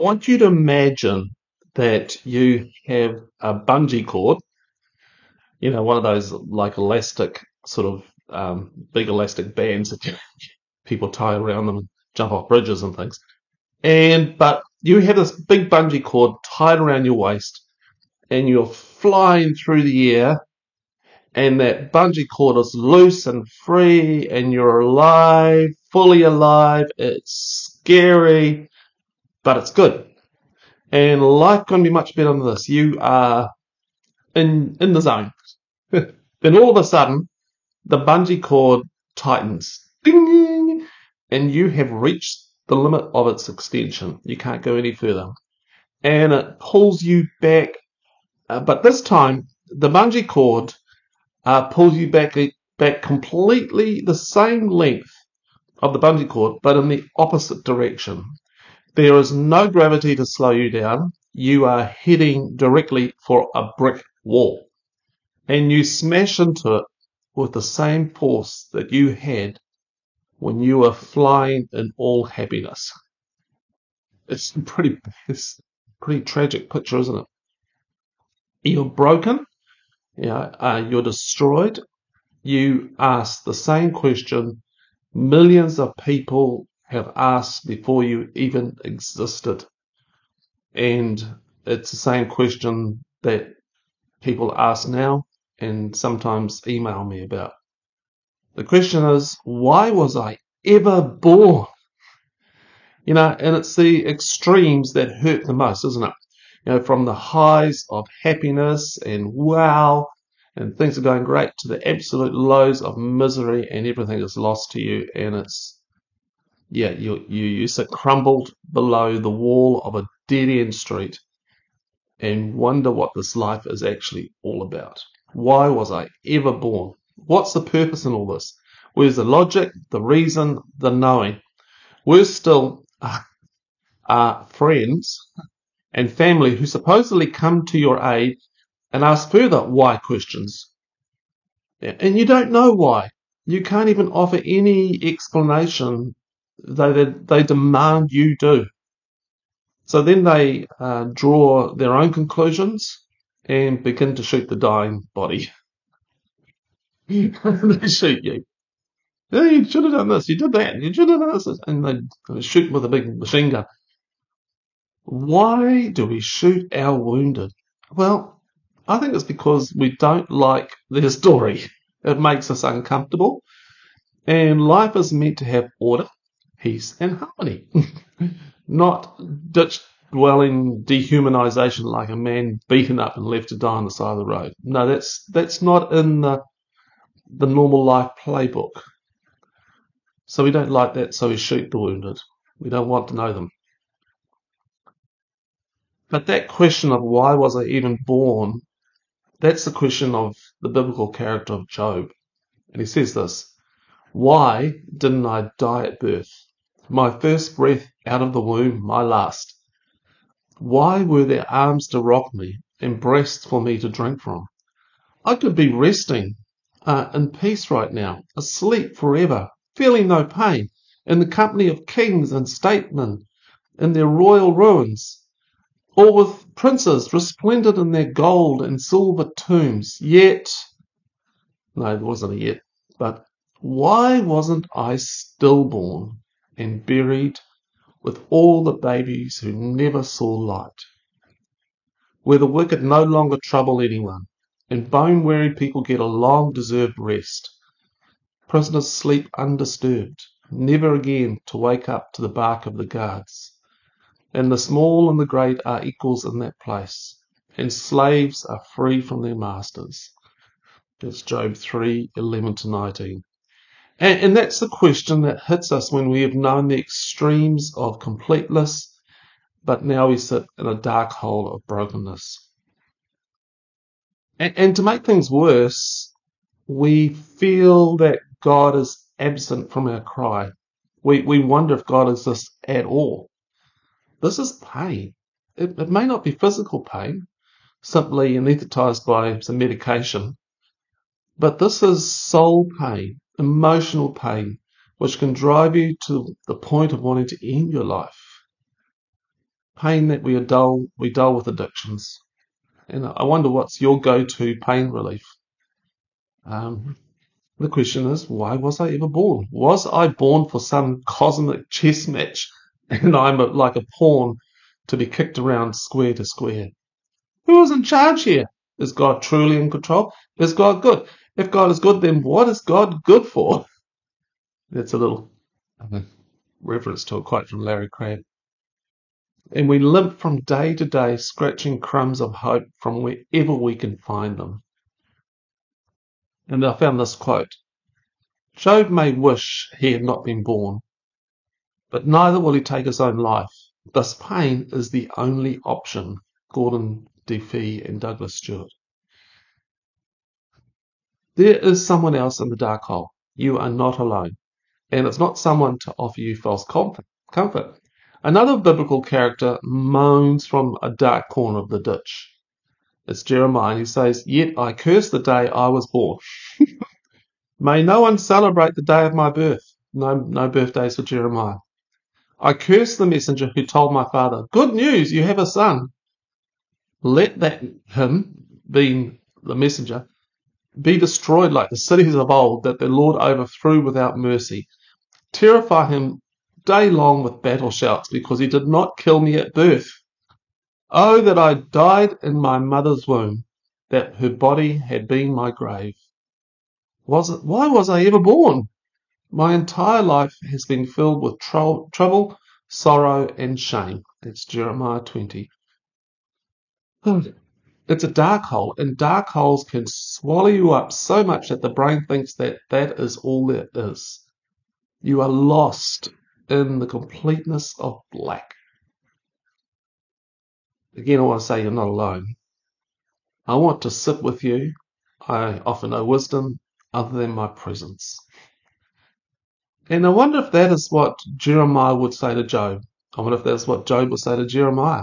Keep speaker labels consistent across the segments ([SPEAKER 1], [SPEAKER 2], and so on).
[SPEAKER 1] want you to imagine that you have a bungee cord, you know, one of those like elastic sort of um, big elastic bands that people tie around them and jump off bridges and things. And but you have this big bungee cord tied around your waist, and you're flying through the air, and that bungee cord is loose and free, and you're alive, fully alive. It's scary, but it's good. And life can be much better than this. You are in in the zone. then all of a sudden, the bungee cord tightens. Ding! And you have reached the limit of its extension. You can't go any further. And it pulls you back. Uh, but this time, the bungee cord uh, pulls you back, back completely the same length of the bungee cord, but in the opposite direction. There is no gravity to slow you down. You are heading directly for a brick wall. And you smash into it with the same force that you had when you were flying in all happiness. It's pretty, it's pretty tragic picture, isn't it? You're broken. You know, uh, you're destroyed. You ask the same question millions of people have asked before you even existed. And it's the same question that people ask now and sometimes email me about. The question is, why was I ever born? You know, and it's the extremes that hurt the most, isn't it? You know, from the highs of happiness and wow, and things are going great, to the absolute lows of misery and everything is lost to you, and it's, yeah, you, you, sit crumbled below the wall of a dead end street and wonder what this life is actually all about. Why was I ever born? What's the purpose in all this? Where's the logic, the reason, the knowing? We're still uh, uh, friends and family who supposedly come to your aid and ask further why questions. And you don't know why. You can't even offer any explanation they, they, they demand you do. So then they uh, draw their own conclusions and begin to shoot the dying body. they shoot you. Yeah, you should have done this. You did that. You should have done this. And they shoot with a big machine gun. Why do we shoot our wounded? Well, I think it's because we don't like their story. It makes us uncomfortable. And life is meant to have order, peace, and harmony. Not ditch dwelling dehumanization like a man beaten up and left to die on the side of the road. No, that's that's not in the the normal life playbook. So we don't like that, so we shoot the wounded. We don't want to know them. But that question of why was I even born, that's the question of the biblical character of Job. And he says this, why didn't I die at birth? My first breath out of the womb, my last. Why were there arms to rock me and breasts for me to drink from? I could be resting uh, in peace right now, asleep forever, feeling no pain, in the company of kings and statesmen in their royal ruins, or with princes resplendent in their gold and silver tombs. Yet, no, there wasn't a yet, but why wasn't I stillborn and buried with all the babies who never saw light, where the wicked no longer trouble anyone, and bone weary people get a long deserved rest. Prisoners sleep undisturbed, never again to wake up to the bark of the guards. And the small and the great are equals in that place, and slaves are free from their masters. That's Job 3 11 to 19. And, and that's the question that hits us when we have known the extremes of completeness, but now we sit in a dark hole of brokenness. And, and to make things worse, we feel that God is absent from our cry. We, we wonder if God exists at all. This is pain. It, it may not be physical pain, simply anesthetized by some medication, but this is soul pain emotional pain, which can drive you to the point of wanting to end your life. pain that we are dull, we dull with addictions. And I wonder what's your go-to pain relief. Um, the question is, why was I ever born? Was I born for some cosmic chess match and I'm a, like a pawn to be kicked around square to square? Who is in charge here? Is God truly in control? Is God good? If God is good, then what is God good for? That's a little uh, reference to a quote from Larry Crabb. And we limp from day to day, scratching crumbs of hope from wherever we can find them. And I found this quote Job may wish he had not been born, but neither will he take his own life. Thus, pain is the only option. Gordon D. Fee and Douglas Stuart. There is someone else in the dark hole. You are not alone. And it's not someone to offer you false comfort. Another biblical character moans from a dark corner of the ditch. It's Jeremiah. He says, Yet I curse the day I was born. May no one celebrate the day of my birth. No, no birthdays for Jeremiah. I curse the messenger who told my father, Good news, you have a son. Let that him, being the messenger, be destroyed like the cities of old that the Lord overthrew without mercy. Terrify him day long with battle shouts because he did not kill me at birth. Oh, that I died in my mother's womb, that her body had been my grave. Was it, why was I ever born? My entire life has been filled with tro- trouble, sorrow, and shame. That's Jeremiah 20. It's a dark hole, and dark holes can swallow you up so much that the brain thinks that that is all there is. You are lost in the completeness of black. Again, I want to say you're not alone. I want to sit with you. I offer no wisdom other than my presence. And I wonder if that is what Jeremiah would say to Job. I wonder if that's what Job would say to Jeremiah.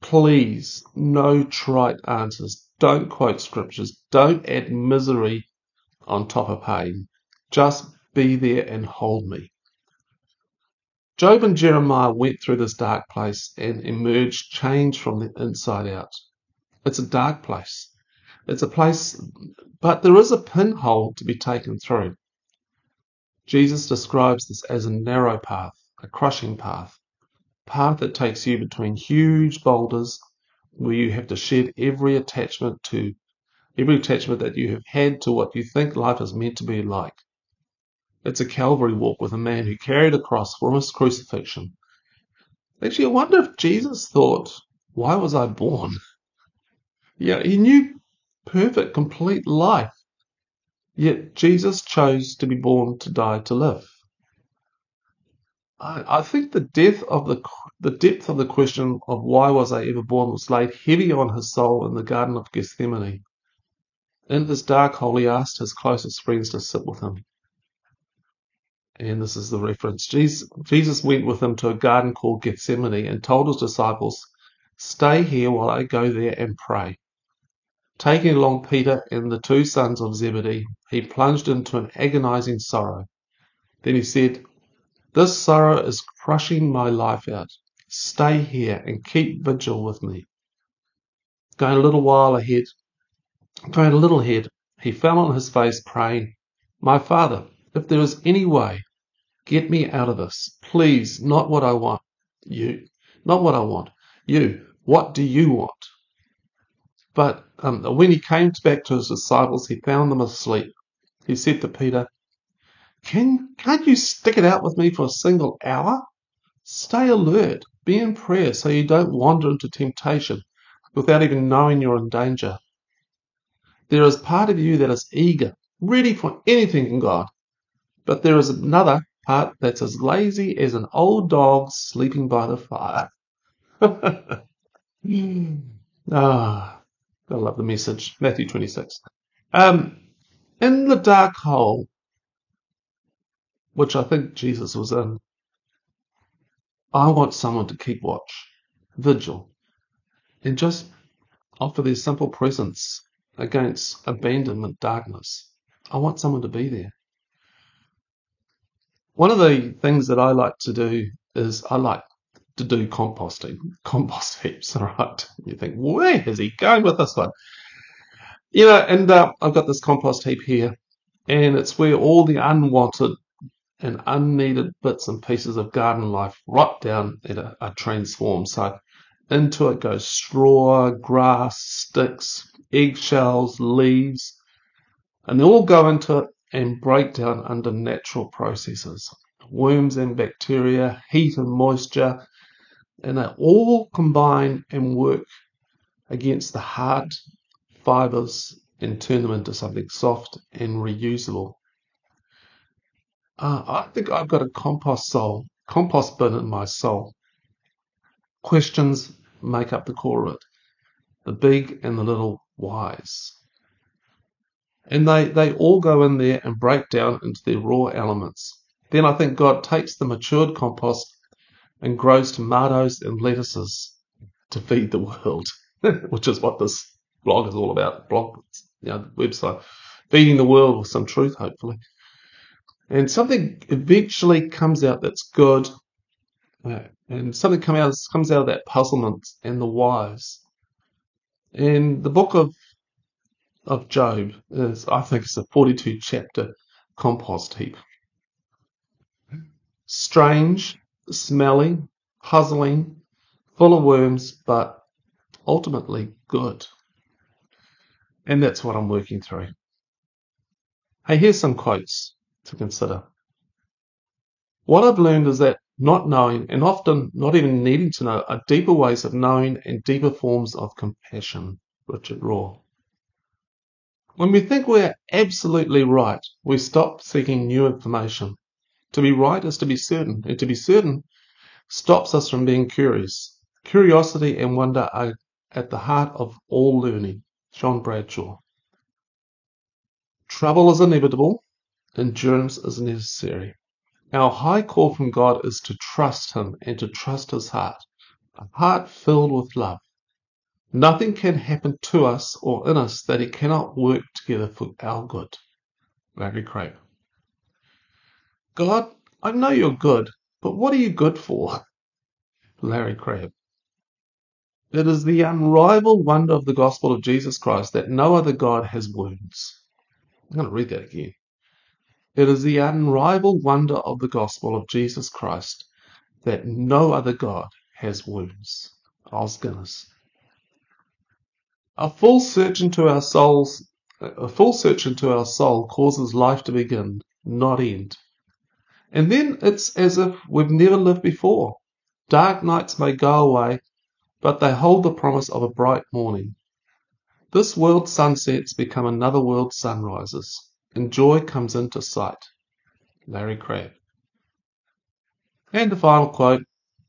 [SPEAKER 1] Please, no trite answers. Don't quote scriptures. Don't add misery on top of pain. Just be there and hold me. Job and Jeremiah went through this dark place and emerged changed from the inside out. It's a dark place. It's a place, but there is a pinhole to be taken through. Jesus describes this as a narrow path, a crushing path, path that takes you between huge boulders where you have to shed every attachment to every attachment that you have had to what you think life is meant to be like. It's a Calvary walk with a man who carried a cross from his crucifixion. Actually, I wonder if Jesus thought, why was I born? Yeah, he knew perfect, complete life. Yet Jesus chose to be born to die to live. I, think the depth of the the depth of the question of why was I ever born was laid heavy on his soul in the Garden of Gethsemane. In this dark hole, he asked his closest friends to sit with him and this is the reference. Jesus, Jesus went with him to a garden called Gethsemane and told his disciples, Stay here while I go there and pray. Taking along Peter and the two sons of Zebedee, he plunged into an agonizing sorrow. Then he said, This sorrow is crushing my life out. Stay here and keep vigil with me. Going a little while ahead, going a little ahead, he fell on his face praying, My father, if there is any way, Get me out of this. Please, not what I want. You. Not what I want. You. What do you want? But um, when he came back to his disciples, he found them asleep. He said to Peter, Can, can't you stick it out with me for a single hour? Stay alert. Be in prayer so you don't wander into temptation without even knowing you're in danger. There is part of you that is eager, ready for anything in God. But there is another part that's as lazy as an old dog sleeping by the fire. ah, I love the message. Matthew 26. Um, in the dark hole, which I think Jesus was in, I want someone to keep watch, vigil, and just offer their simple presence against abandonment darkness. I want someone to be there. One of the things that I like to do is I like to do composting, compost heaps, all right? You think, where is he going with this one? You know, and uh, I've got this compost heap here, and it's where all the unwanted and unneeded bits and pieces of garden life rot down and are, transformed. So into it goes straw, grass, sticks, eggshells, leaves, and they all go into it and break down under natural processes. Worms and bacteria, heat and moisture, and they all combine and work against the hard fibers and turn them into something soft and reusable. Uh, I think I've got a compost soul, compost bin in my soul. Questions make up the core of it, the big and the little whys. And they, they all go in there and break down into their raw elements. Then I think God takes the matured compost and grows tomatoes and lettuces to feed the world, which is what this blog is all about. Blog, you know, website, feeding the world with some truth, hopefully. And something eventually comes out that's good, uh, and something come out, comes out of that puzzlement and the whys. And the book of of Job is, I think, it's a 42 chapter compost heap. Strange, smelly, puzzling, full of worms, but ultimately good. And that's what I'm working through. Hey, here's some quotes to consider. What I've learned is that not knowing, and often not even needing to know, are deeper ways of knowing and deeper forms of compassion. Richard Rohr. When we think we're absolutely right, we stop seeking new information. To be right is to be certain, and to be certain stops us from being curious. Curiosity and wonder are at the heart of all learning. John Bradshaw. Trouble is inevitable, endurance is necessary. Our high call from God is to trust Him and to trust His heart, a heart filled with love. Nothing can happen to us or in us that He cannot work together for our good. Larry Crabb. God, I know you're good, but what are you good for? Larry Crabb. It is the unrivaled wonder of the gospel of Jesus Christ that no other God has wounds. I'm going to read that again. It is the unrivaled wonder of the gospel of Jesus Christ that no other God has wounds. Os Guinness. A full search into our souls, a full search into our soul causes life to begin, not end. And then it's as if we've never lived before. Dark nights may go away, but they hold the promise of a bright morning. This world's sunsets become another world's sunrises, and joy comes into sight. Larry Crabb. And the final quote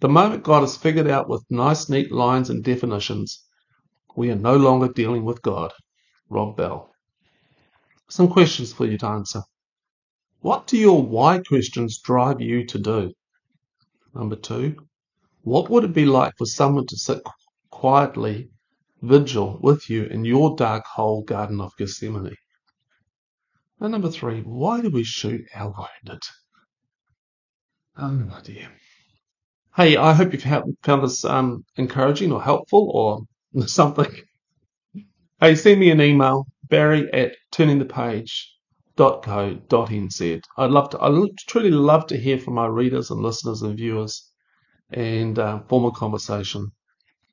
[SPEAKER 1] The moment God is figured out with nice, neat lines and definitions, we are no longer dealing with God. Rob Bell. Some questions for you to answer. What do your why questions drive you to do? Number two, what would it be like for someone to sit quietly, vigil with you in your dark hole garden of Gethsemane? And number three, why do we shoot our wounded? Oh dear. Hey, I hope you've found this um, encouraging or helpful or something. Hey, send me an email, barry at turningthepage.co.nz. I'd love to, I truly love to hear from my readers and listeners and viewers and uh, form a conversation.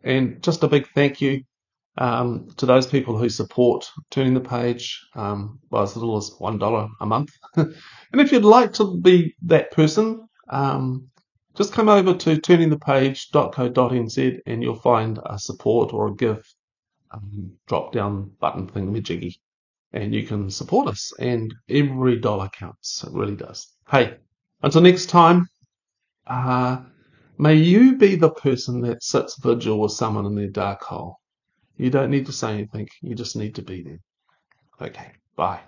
[SPEAKER 1] And just a big thank you um, to those people who support Turning the Page um, by as little as $1 a month. and if you'd like to be that person, um, just come over to turningthepage.co.nz and you'll find a support or a give um, drop down button thingamajiggy and you can support us and every dollar counts. It really does. Hey, until next time, uh, may you be the person that sits vigil with someone in their dark hole. You don't need to say anything. You just need to be there. Okay. Bye.